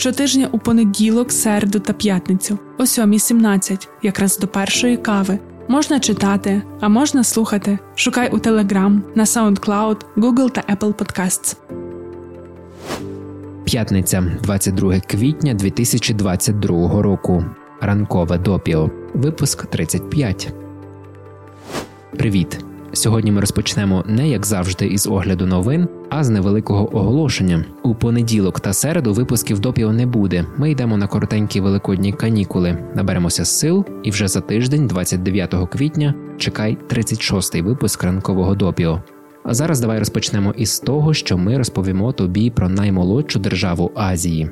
Щотижня у понеділок, середу та п'ятницю, о 7.17, якраз до першої кави. Можна читати, а можна слухати. Шукай у Telegram, на SoundCloud, Google та Apple Podcasts. П'ятниця, 22 квітня 2022 року. Ранкове допіо. Випуск 35. Привіт. Сьогодні ми розпочнемо не як завжди із огляду новин, а з невеликого оголошення. У понеділок та середу випусків допіо не буде. Ми йдемо на коротенькі великодні канікули, наберемося сил, і вже за тиждень, 29 квітня, чекай 36-й випуск ранкового допіо. А зараз давай розпочнемо із того, що ми розповімо тобі про наймолодшу державу Азії.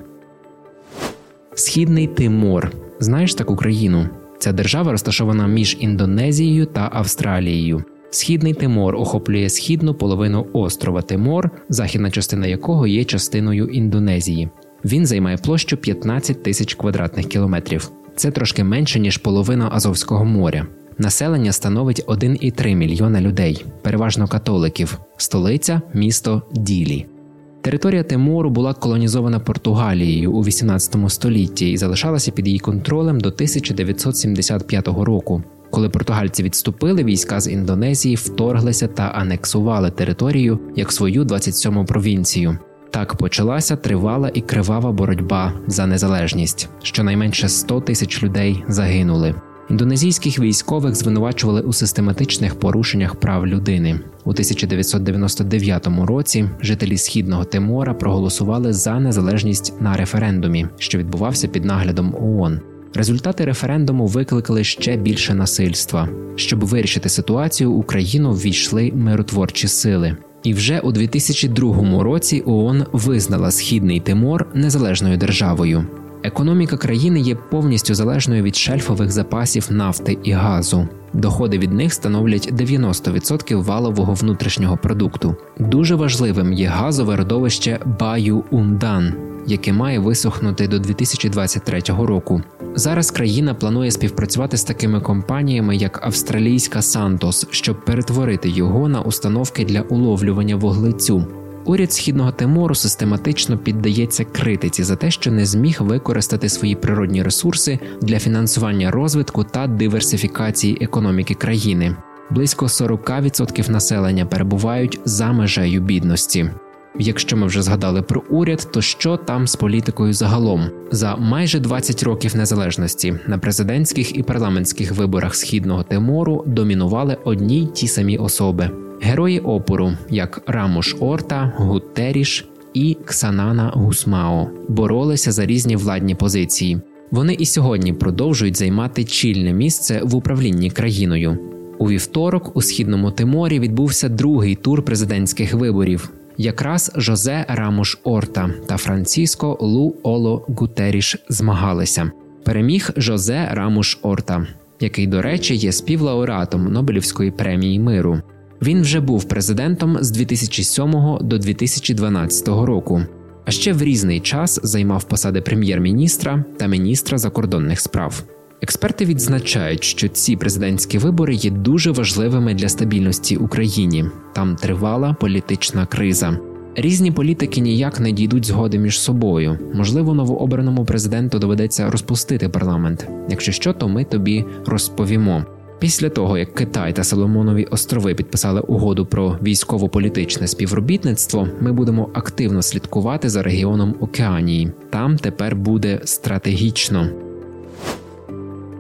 Східний Тимор. Знаєш таку країну? Ця держава розташована між Індонезією та Австралією. Східний Тимор охоплює східну половину острова Тимор, західна частина якого є частиною Індонезії. Він займає площу 15 тисяч квадратних кілометрів. Це трошки менше ніж половина Азовського моря. Населення становить 1,3 мільйона людей, переважно католиків, столиця місто Ділі. Територія Тимору була колонізована Португалією у 18 столітті і залишалася під її контролем до 1975 року. Коли португальці відступили, війська з Індонезії вторглися та анексували територію як свою 27-му провінцію. Так почалася тривала і кривава боротьба за незалежність. Щонайменше 100 тисяч людей загинули. Індонезійських військових звинувачували у систематичних порушеннях прав людини у 1999 році. Жителі східного Тимора проголосували за незалежність на референдумі, що відбувався під наглядом ООН. Результати референдуму викликали ще більше насильства. Щоб вирішити ситуацію, Україну ввійшли миротворчі сили. І вже у 2002 році ООН визнала східний Тимор незалежною державою. Економіка країни є повністю залежною від шельфових запасів нафти і газу. Доходи від них становлять 90% валового внутрішнього продукту. Дуже важливим є газове родовище Баю Ундан, яке має висохнути до 2023 року. Зараз країна планує співпрацювати з такими компаніями, як австралійська Сантос, щоб перетворити його на установки для уловлювання вуглецю. Уряд східного Тимору систематично піддається критиці за те, що не зміг використати свої природні ресурси для фінансування розвитку та диверсифікації економіки країни. Близько 40% населення перебувають за межею бідності. Якщо ми вже згадали про уряд, то що там з політикою загалом? За майже 20 років незалежності на президентських і парламентських виборах східного Тимору домінували одні й ті самі особи: герої опору, як Рамуш Орта, Гуттеріш і Ксанана Гусмао, боролися за різні владні позиції. Вони і сьогодні продовжують займати чільне місце в управлінні країною. У вівторок у східному Тиморі відбувся другий тур президентських виборів. Якраз Жозе Рамуш Орта та Франциско Лу Оло Гутеріш змагалися. Переміг Жозе Рамуш Орта, який, до речі, є співлауреатом Нобелівської премії миру. Він вже був президентом з 2007 до 2012 року, а ще в різний час займав посади прем'єр-міністра та міністра закордонних справ. Експерти відзначають, що ці президентські вибори є дуже важливими для стабільності Україні. Там тривала політична криза. Різні політики ніяк не дійдуть згоди між собою. Можливо, новообраному президенту доведеться розпустити парламент. Якщо що, то ми тобі розповімо. Після того, як Китай та Соломонові острови підписали угоду про військово-політичне співробітництво, ми будемо активно слідкувати за регіоном Океанії. Там тепер буде стратегічно.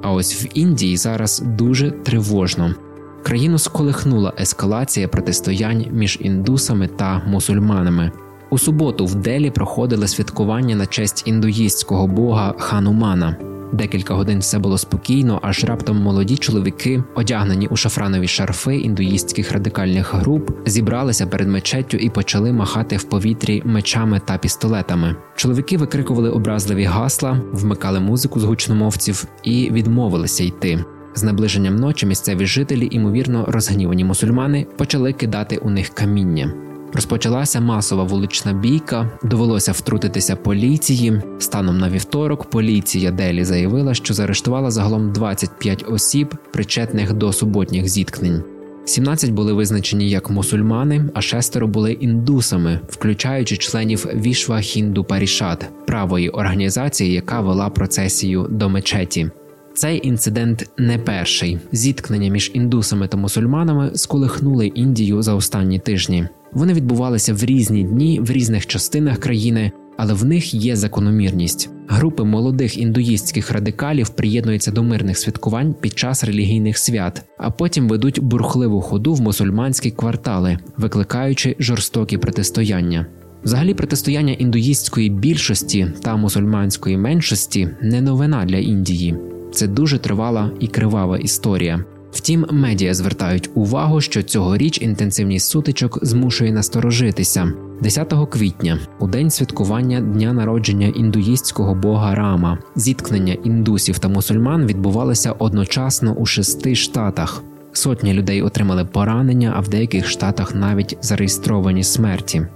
А ось в Індії зараз дуже тривожно. Країну сколихнула ескалація протистоянь між індусами та мусульманами. У суботу в Делі проходили святкування на честь індуїстського бога Ханумана. Декілька годин все було спокійно, аж раптом молоді чоловіки, одягнені у шафранові шарфи індуїстських радикальних груп, зібралися перед мечеттю і почали махати в повітрі мечами та пістолетами. Чоловіки викрикували образливі гасла, вмикали музику з гучномовців і відмовилися йти. З наближенням ночі місцеві жителі, імовірно розгнівані мусульмани, почали кидати у них каміння. Розпочалася масова вулична бійка, довелося втрутитися поліції. Станом на вівторок поліція Делі заявила, що заарештувала загалом 25 осіб, причетних до суботніх зіткнень. 17 були визначені як мусульмани, а шестеро були індусами, включаючи членів Вішва Хінду Парішат, правої організації, яка вела процесію до мечеті. Цей інцидент не перший. Зіткнення між індусами та мусульманами сколихнули Індію за останні тижні. Вони відбувалися в різні дні в різних частинах країни, але в них є закономірність. Групи молодих індуїстських радикалів приєднуються до мирних святкувань під час релігійних свят, а потім ведуть бурхливу ходу в мусульманські квартали, викликаючи жорстокі протистояння. Взагалі, протистояння індуїстської більшості та мусульманської меншості не новина для Індії. Це дуже тривала і кривава історія. Втім, медіа звертають увагу, що цьогоріч інтенсивність сутичок змушує насторожитися 10 квітня, у день святкування дня народження індуїстського бога Рама. Зіткнення індусів та мусульман відбувалося одночасно у шести штатах. Сотні людей отримали поранення, а в деяких штатах навіть зареєстровані смерті.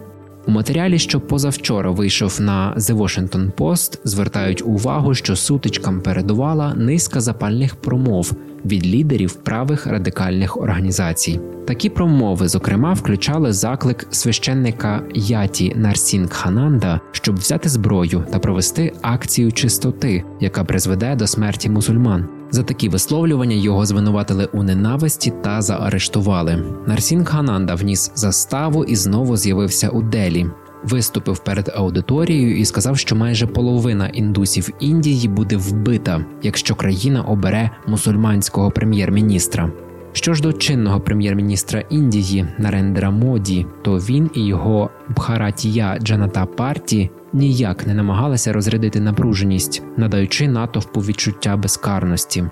У матеріалі, що позавчора вийшов на The Washington Post, звертають увагу, що сутичкам передувала низка запальних промов від лідерів правих радикальних організацій. Такі промови, зокрема, включали заклик священника Яті Нарсінгхананда, щоб взяти зброю та провести акцію чистоти, яка призведе до смерті мусульман. За такі висловлювання його звинуватили у ненависті та заарештували. Нарсінгхананда вніс заставу і знову з'явився у Делі виступив перед аудиторією і сказав, що майже половина індусів Індії буде вбита, якщо країна обере мусульманського прем'єр-міністра. Що ж до чинного прем'єр-міністра Індії Нарендра Моді, то він і його Бхаратія Джаната Парті ніяк не намагалися розрядити напруженість, надаючи натовпу відчуття безкарності.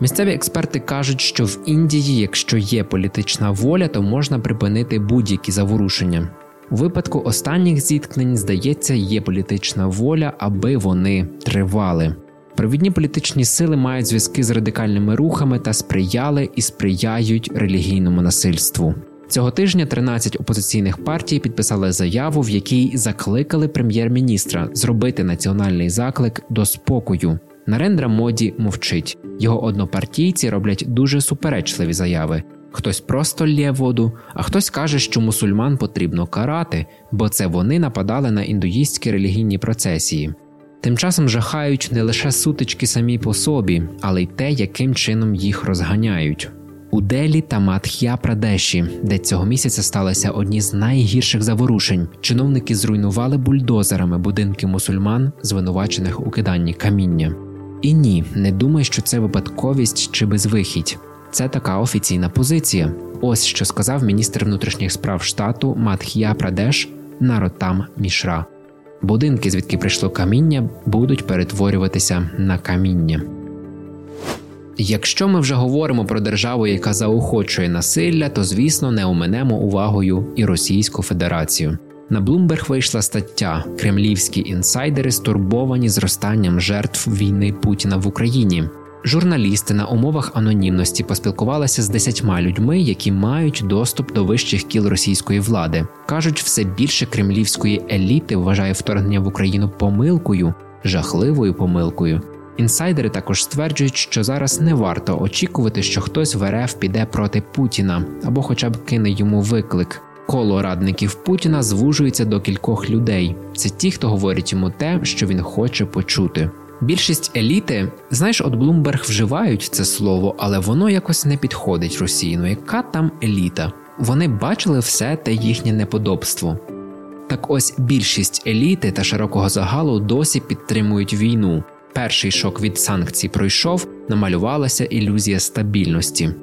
Місцеві експерти кажуть, що в Індії, якщо є політична воля, то можна припинити будь-які заворушення. У випадку останніх зіткнень, здається, є політична воля, аби вони тривали. Провідні політичні сили мають зв'язки з радикальними рухами та сприяли і сприяють релігійному насильству. Цього тижня 13 опозиційних партій підписали заяву, в якій закликали прем'єр-міністра зробити національний заклик до спокою. Нарендра моді мовчить. Його однопартійці роблять дуже суперечливі заяви, Хтось просто лє воду, а хтось каже, що мусульман потрібно карати, бо це вони нападали на індуїстські релігійні процесії. Тим часом жахають не лише сутички самі по собі, але й те, яким чином їх розганяють. У Делі та Матх'я Прадеші, де цього місяця сталися одні з найгірших заворушень, чиновники зруйнували бульдозерами будинки мусульман, звинувачених у киданні каміння. І ні, не думай, що це випадковість чи безвихідь. Це така офіційна позиція. Ось що сказав міністр внутрішніх справ штату Матхія Прадеш Наротам Мішра. Будинки, звідки прийшло каміння, будуть перетворюватися на каміння. Якщо ми вже говоримо про державу, яка заохочує насилля, то звісно не оминемо увагою і Російську Федерацію. На Блумберг вийшла стаття Кремлівські інсайдери стурбовані зростанням жертв війни Путіна в Україні. Журналісти на умовах анонімності поспілкувалися з десятьма людьми, які мають доступ до вищих кіл російської влади. кажуть, все більше кремлівської еліти вважає вторгнення в Україну помилкою, жахливою помилкою. Інсайдери також стверджують, що зараз не варто очікувати, що хтось в РФ піде проти Путіна або, хоча б кине йому виклик. Коло радників Путіна звужується до кількох людей. Це ті, хто говорить йому те, що він хоче почути. Більшість еліти, знаєш, от Блумберг вживають це слово, але воно якось не підходить Росії. Ну яка там еліта? Вони бачили все те їхнє неподобство. Так ось більшість еліти та широкого загалу досі підтримують війну. Перший шок від санкцій пройшов, намалювалася ілюзія стабільності.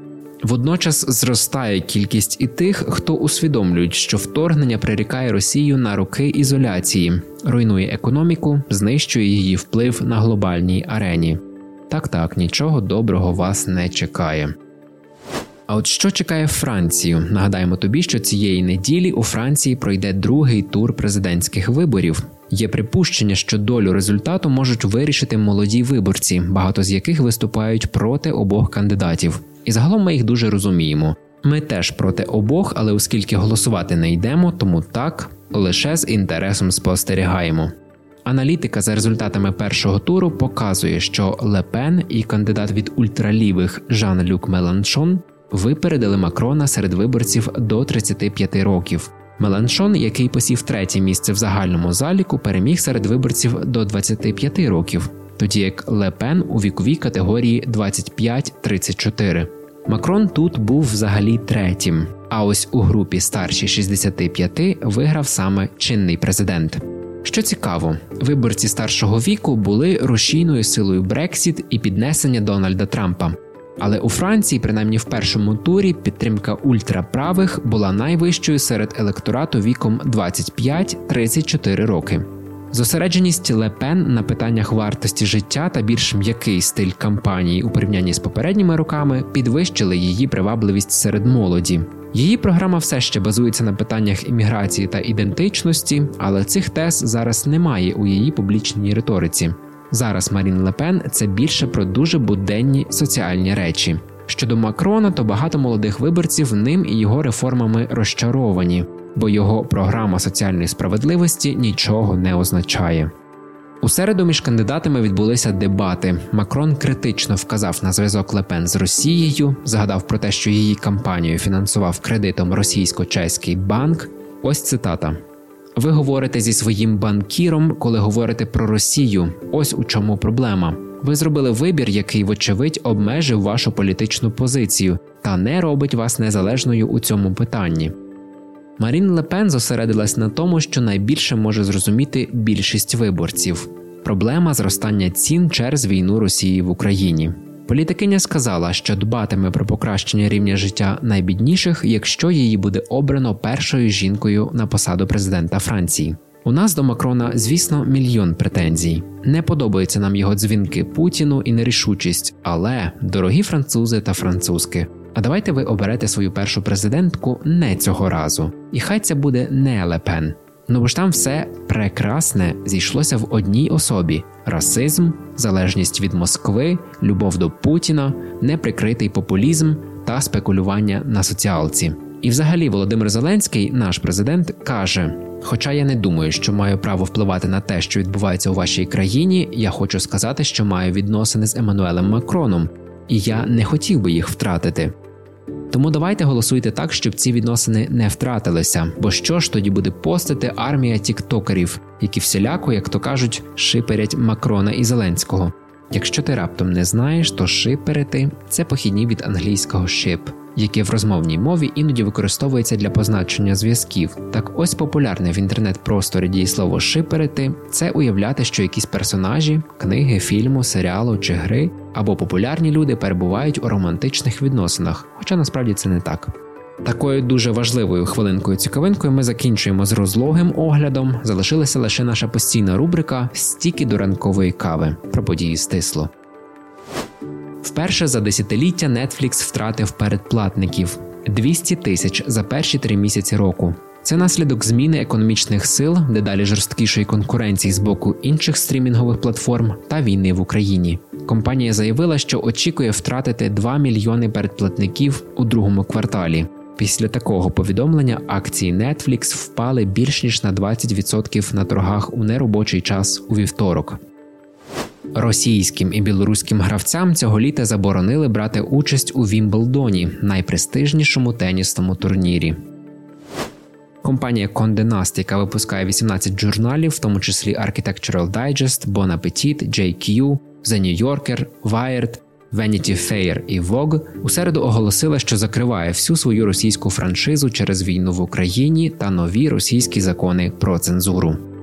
Водночас зростає кількість і тих, хто усвідомлюють, що вторгнення прирікає Росію на роки ізоляції, руйнує економіку, знищує її вплив на глобальній арені. Так так, нічого доброго вас не чекає. А от що чекає Францію? Нагадаємо тобі, що цієї неділі у Франції пройде другий тур президентських виборів. Є припущення, що долю результату можуть вирішити молоді виборці, багато з яких виступають проти обох кандидатів. І загалом ми їх дуже розуміємо. Ми теж проти обох, але оскільки голосувати не йдемо, тому так лише з інтересом спостерігаємо. Аналітика за результатами першого туру показує, що Лепен і кандидат від ультралівих Жан-Люк Меланшон випередили Макрона серед виборців до 35 років. Меланшон, який посів третє місце в загальному заліку, переміг серед виборців до 25 років, тоді як Лепен у віковій категорії 25-34. Макрон тут був взагалі третім. А ось у групі старші 65 виграв саме чинний президент. Що цікаво, виборці старшого віку були рушійною силою Брексіт і піднесення Дональда Трампа. Але у Франції, принаймні в першому турі, підтримка ультраправих була найвищою серед електорату віком 25-34 роки. Зосередженість Лепен на питаннях вартості життя та більш м'який стиль кампанії у порівнянні з попередніми роками підвищили її привабливість серед молоді. Її програма все ще базується на питаннях імміграції та ідентичності, але цих тез зараз немає у її публічній риториці. Зараз Марін Лепен це більше про дуже буденні соціальні речі. Щодо Макрона, то багато молодих виборців ним і його реформами розчаровані, бо його програма соціальної справедливості нічого не означає. У середу між кандидатами відбулися дебати. Макрон критично вказав на зв'язок Лепен з Росією, згадав про те, що її кампанію фінансував кредитом російсько-чеський банк. Ось цитата. Ви говорите зі своїм банкіром, коли говорите про Росію. Ось у чому проблема. Ви зробили вибір, який, вочевидь, обмежив вашу політичну позицію та не робить вас незалежною у цьому питанні. Марін Лепен зосередилась на тому, що найбільше може зрозуміти більшість виборців проблема зростання цін через війну Росії в Україні. Політикиня сказала, що дбатиме про покращення рівня життя найбідніших, якщо її буде обрано першою жінкою на посаду президента Франції. У нас до Макрона, звісно, мільйон претензій. Не подобаються нам його дзвінки Путіну і нерішучість, але дорогі французи та французки. А давайте ви оберете свою першу президентку не цього разу, і хай це буде не Лепен. Ну бо ж там все прекрасне зійшлося в одній особі: расизм, залежність від Москви, любов до Путіна, неприкритий популізм та спекулювання на соціалці. І, взагалі, Володимир Зеленський, наш президент, каже: Хоча я не думаю, що маю право впливати на те, що відбувається у вашій країні, я хочу сказати, що маю відносини з Еммануелем Макроном, і я не хотів би їх втратити. Тому давайте голосуйте так, щоб ці відносини не втратилися. Бо що ж тоді буде постити армія тіктокерів, які всіляко, як то кажуть, шиперять Макрона і Зеленського. Якщо ти раптом не знаєш, то шиперити це похідні від англійського ship, яке в розмовній мові іноді використовується для позначення зв'язків. Так ось популярне в інтернет-просторі дієслово шиперити це уявляти, що якісь персонажі, книги, фільму, серіалу чи гри або популярні люди перебувають у романтичних відносинах, хоча насправді це не так. Такою дуже важливою хвилинкою цікавинкою ми закінчуємо з розлогим оглядом. Залишилася лише наша постійна рубрика Стіки до ранкової кави про події стисло. Вперше за десятиліття Netflix втратив передплатників 200 тисяч за перші три місяці року. Це наслідок зміни економічних сил, дедалі жорсткішої конкуренції з боку інших стрімінгових платформ та війни в Україні. Компанія заявила, що очікує втратити 2 мільйони передплатників у другому кварталі. Після такого повідомлення акції Netflix впали більш ніж на 20% на торгах у неробочий час у вівторок. Російським і білоруським гравцям цього літа заборонили брати участь у Вімблдоні, найпрестижнішому тенісному турнірі. Компанія Condé яка випускає 18 журналів, в тому числі Architectural Digest, Bon Appetit, JQ, The New Yorker, Wired, Vanity Fair і Vogue у середу оголосила, що закриває всю свою російську франшизу через війну в Україні та нові російські закони про цензуру.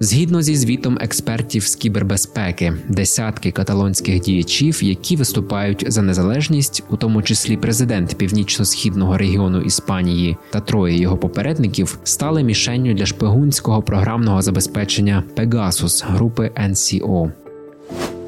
Згідно зі звітом експертів з кібербезпеки, десятки каталонських діячів, які виступають за незалежність, у тому числі президент північно-східного регіону Іспанії та троє його попередників, стали мішенню для шпигунського програмного забезпечення Pegasus групи NCO.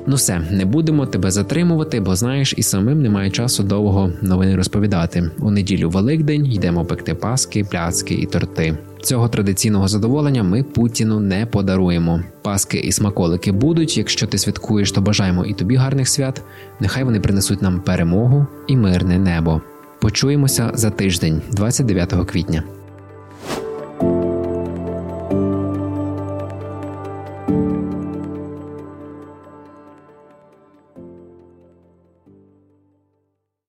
Ну все, не будемо тебе затримувати, бо знаєш, і самим немає часу довго новини розповідати. У неділю Великдень йдемо пекти паски, пляцки і торти. Цього традиційного задоволення ми Путіну не подаруємо. Паски і смаколики будуть. Якщо ти святкуєш, то бажаємо і тобі гарних свят. Нехай вони принесуть нам перемогу і мирне небо. Почуємося за тиждень, 29 квітня.